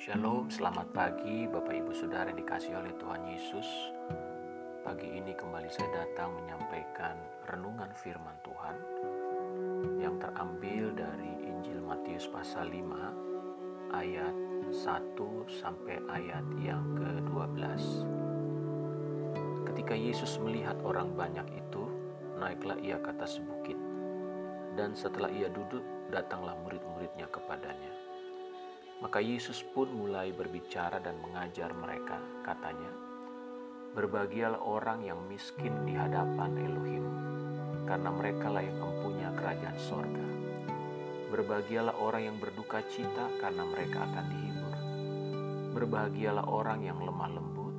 Shalom, selamat pagi Bapak Ibu Saudara yang dikasih oleh Tuhan Yesus. Pagi ini kembali saya datang menyampaikan renungan firman Tuhan yang terambil dari Injil Matius pasal 5 ayat 1 sampai ayat yang ke-12. Ketika Yesus melihat orang banyak itu, naiklah ia ke atas bukit. Dan setelah ia duduk, datanglah murid-muridnya kepadanya. Maka Yesus pun mulai berbicara dan mengajar mereka, katanya, Berbahagialah orang yang miskin di hadapan Elohim, karena mereka lah yang mempunyai kerajaan sorga. Berbahagialah orang yang berduka cita, karena mereka akan dihibur. Berbahagialah orang yang lemah lembut,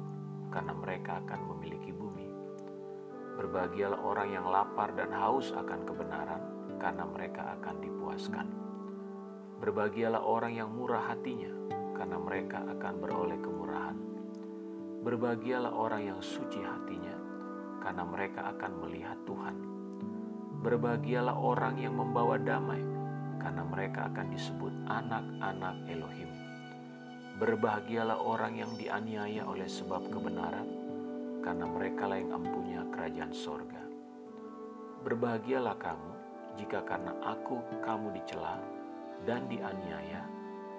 karena mereka akan memiliki bumi. Berbahagialah orang yang lapar dan haus akan kebenaran, karena mereka akan dipuaskan. Berbahagialah orang yang murah hatinya, karena mereka akan beroleh kemurahan. Berbahagialah orang yang suci hatinya, karena mereka akan melihat Tuhan. Berbahagialah orang yang membawa damai, karena mereka akan disebut anak-anak Elohim. Berbahagialah orang yang dianiaya oleh sebab kebenaran, karena mereka lah yang empunya kerajaan sorga. Berbahagialah kamu jika karena aku kamu dicela dan dianiaya,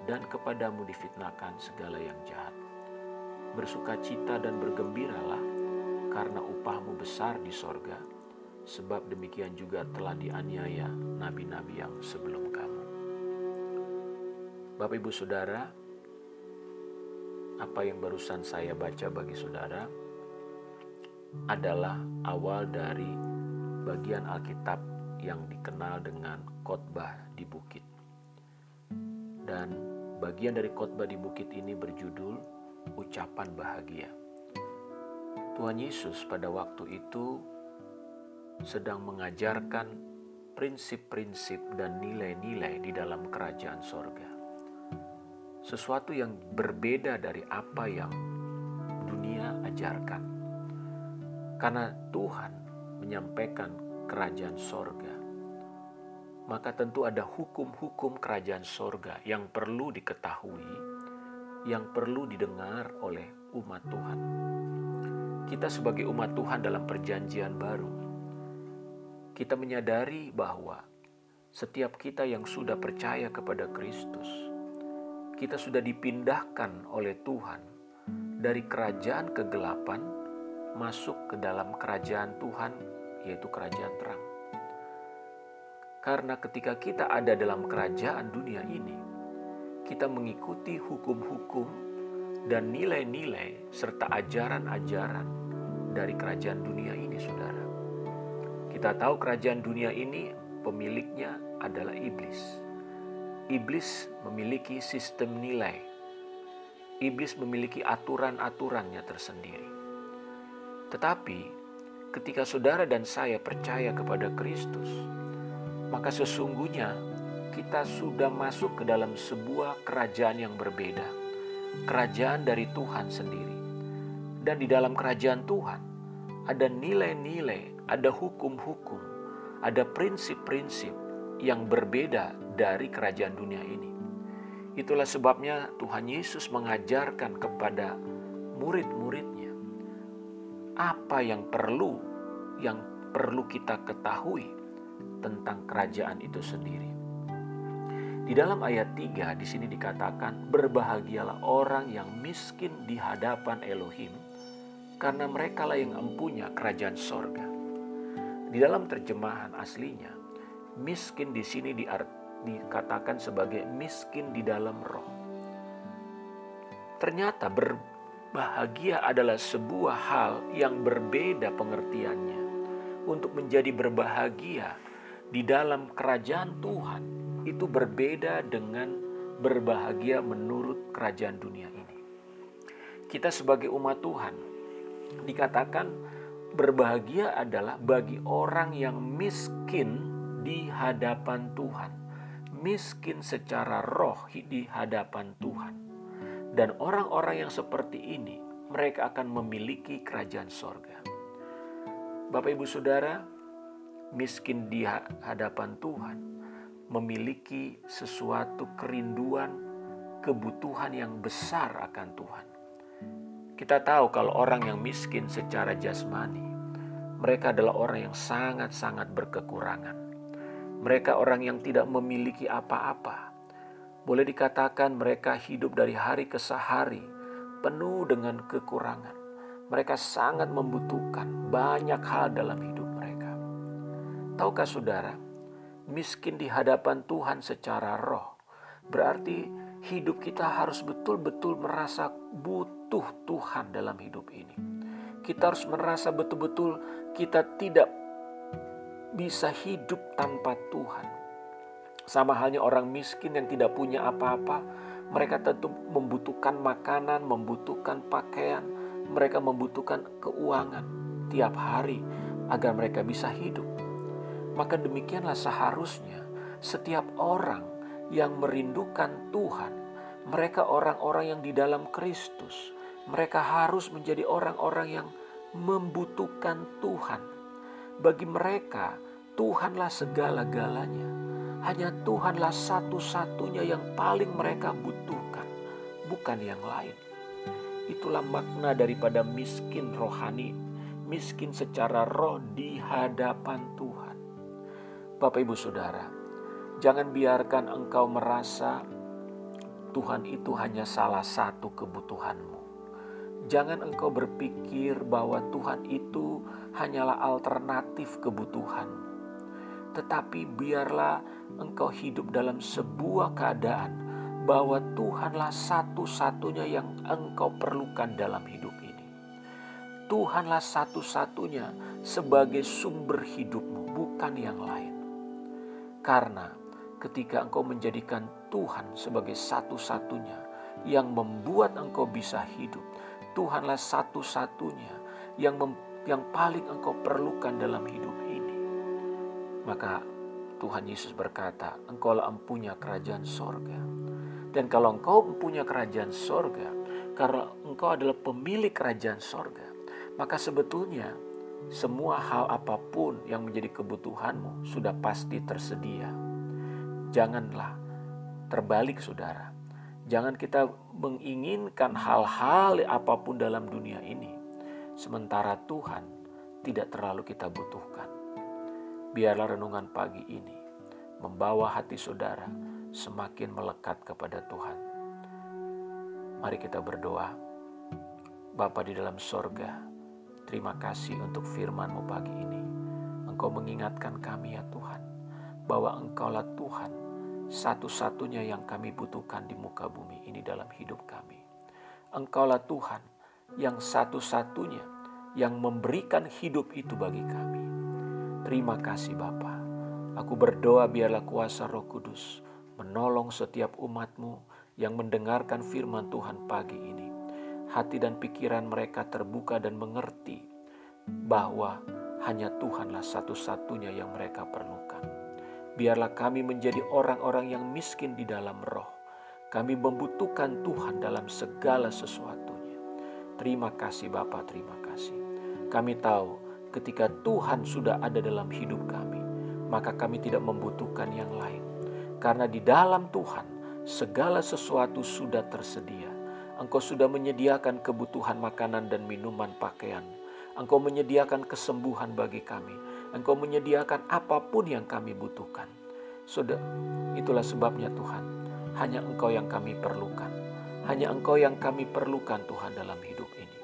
dan kepadamu difitnahkan segala yang jahat. Bersukacita dan bergembiralah, karena upahmu besar di sorga, sebab demikian juga telah dianiaya nabi-nabi yang sebelum kamu. Bapak Ibu Saudara, apa yang barusan saya baca bagi saudara adalah awal dari bagian Alkitab yang dikenal dengan khotbah di bukit. Dan bagian dari khotbah di bukit ini berjudul ucapan bahagia. Tuhan Yesus pada waktu itu sedang mengajarkan prinsip-prinsip dan nilai-nilai di dalam kerajaan sorga. Sesuatu yang berbeda dari apa yang dunia ajarkan. Karena Tuhan menyampaikan kerajaan sorga, maka tentu ada hukum-hukum kerajaan sorga yang perlu diketahui, yang perlu didengar oleh umat Tuhan. Kita sebagai umat Tuhan dalam perjanjian baru, kita menyadari bahwa setiap kita yang sudah percaya kepada Kristus, kita sudah dipindahkan oleh Tuhan dari kerajaan kegelapan masuk ke dalam kerajaan Tuhan, yaitu kerajaan terang. Karena ketika kita ada dalam kerajaan dunia ini, kita mengikuti hukum-hukum dan nilai-nilai serta ajaran-ajaran dari kerajaan dunia ini, saudara. Kita tahu kerajaan dunia ini pemiliknya adalah iblis. Iblis memiliki sistem nilai. Iblis memiliki aturan-aturannya tersendiri. Tetapi ketika saudara dan saya percaya kepada Kristus, maka sesungguhnya kita sudah masuk ke dalam sebuah kerajaan yang berbeda, kerajaan dari Tuhan sendiri. Dan di dalam kerajaan Tuhan ada nilai-nilai, ada hukum-hukum, ada prinsip-prinsip yang berbeda dari kerajaan dunia ini. Itulah sebabnya Tuhan Yesus mengajarkan kepada murid-muridnya apa yang perlu yang perlu kita ketahui tentang kerajaan itu sendiri. Di dalam ayat 3 di sini dikatakan berbahagialah orang yang miskin di hadapan Elohim karena mereka lah yang empunya kerajaan sorga. Di dalam terjemahan aslinya, miskin di sini dikatakan sebagai miskin di dalam roh. Ternyata berbahagia adalah sebuah hal yang berbeda pengertiannya. Untuk menjadi berbahagia di dalam kerajaan Tuhan itu berbeda dengan berbahagia menurut kerajaan dunia ini. Kita sebagai umat Tuhan dikatakan berbahagia adalah bagi orang yang miskin di hadapan Tuhan, miskin secara roh di hadapan Tuhan. Dan orang-orang yang seperti ini, mereka akan memiliki kerajaan sorga. Bapak, ibu, saudara, miskin di hadapan Tuhan memiliki sesuatu kerinduan kebutuhan yang besar akan Tuhan. Kita tahu kalau orang yang miskin secara jasmani, mereka adalah orang yang sangat-sangat berkekurangan. Mereka orang yang tidak memiliki apa-apa. Boleh dikatakan mereka hidup dari hari ke hari penuh dengan kekurangan. Mereka sangat membutuhkan banyak hal dalam hidup. Tahukah saudara, miskin di hadapan Tuhan secara roh berarti hidup kita harus betul-betul merasa butuh Tuhan dalam hidup ini. Kita harus merasa betul-betul kita tidak bisa hidup tanpa Tuhan. Sama halnya orang miskin yang tidak punya apa-apa, mereka tentu membutuhkan makanan, membutuhkan pakaian, mereka membutuhkan keuangan tiap hari agar mereka bisa hidup. Maka demikianlah seharusnya setiap orang yang merindukan Tuhan, mereka orang-orang yang di dalam Kristus, mereka harus menjadi orang-orang yang membutuhkan Tuhan. Bagi mereka, Tuhanlah segala-galanya. Hanya Tuhanlah satu-satunya yang paling mereka butuhkan, bukan yang lain. Itulah makna daripada miskin rohani, miskin secara roh di hadapan Tuhan. Bapak, ibu, saudara, jangan biarkan engkau merasa Tuhan itu hanya salah satu kebutuhanmu. Jangan engkau berpikir bahwa Tuhan itu hanyalah alternatif kebutuhanmu tetapi biarlah engkau hidup dalam sebuah keadaan bahwa Tuhanlah satu-satunya yang engkau perlukan dalam hidup ini. Tuhanlah satu-satunya sebagai sumber hidupmu, bukan yang lain. Karena ketika engkau menjadikan Tuhan sebagai satu-satunya yang membuat engkau bisa hidup, Tuhanlah satu-satunya yang yang paling engkau perlukan dalam hidup maka Tuhan Yesus berkata, engkaulah empunya kerajaan sorga. Dan kalau engkau empunya kerajaan sorga, karena engkau adalah pemilik kerajaan sorga, maka sebetulnya semua hal apa pun yang menjadi kebutuhanmu sudah pasti tersedia. Janganlah terbalik saudara. Jangan kita menginginkan hal-hal apa pun dalam dunia ini. Sementara Tuhan tidak terlalu kita butuhkan. Biarlah renungan pagi ini membawa hati saudara semakin melekat kepada Tuhan. Mari kita berdoa. Bapa di dalam sorga, terima kasih untuk firman-Mu pagi ini. Engkau mengingatkan kami ya Tuhan, bahwa Engkaulah Tuhan satu-satunya yang kami butuhkan di muka bumi ini dalam hidup kami. Engkaulah Tuhan yang satu-satunya yang memberikan hidup itu bagi kami. Terima kasih Bapa. Aku berdoa biarlah kuasa roh kudus menolong setiap umatmu yang mendengarkan firman Tuhan pagi ini. Hati dan pikiran mereka terbuka dan mengerti bahwa hanya Tuhanlah satu-satunya yang mereka perlukan. Biarlah kami menjadi orang-orang yang miskin di dalam roh. Kami membutuhkan Tuhan dalam segala sesuatunya. Terima kasih Bapak, terima kasih. Kami tahu ketika Tuhan sudah ada dalam hidup kami, maka kami tidak membutuhkan yang lain. Karena di dalam Tuhan, segala sesuatu sudah tersedia. Engkau sudah menyediakan kebutuhan makanan dan minuman pakaian. Engkau menyediakan kesembuhan bagi kami. Engkau menyediakan apa pun yang kami butuhkan. Sudah, itulah sebabnya Tuhan. Hanya Engkau yang kami perlukan. Hanya Engkau yang kami perlukan Tuhan dalam hidup ini.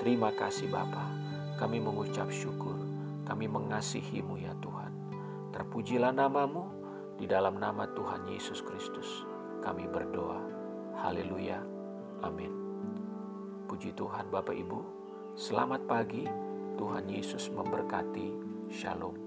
Terima kasih Bapak. Kami mengucap syukur, kami mengasihimu ya Tuhan. Terpujilah namamu, di dalam nama Tuhan Yesus Kristus kami berdoa. Haleluya. Amin. Puji Tuhan Bapak Ibu, selamat pagi. Tuhan Yesus memberkati. Shalom.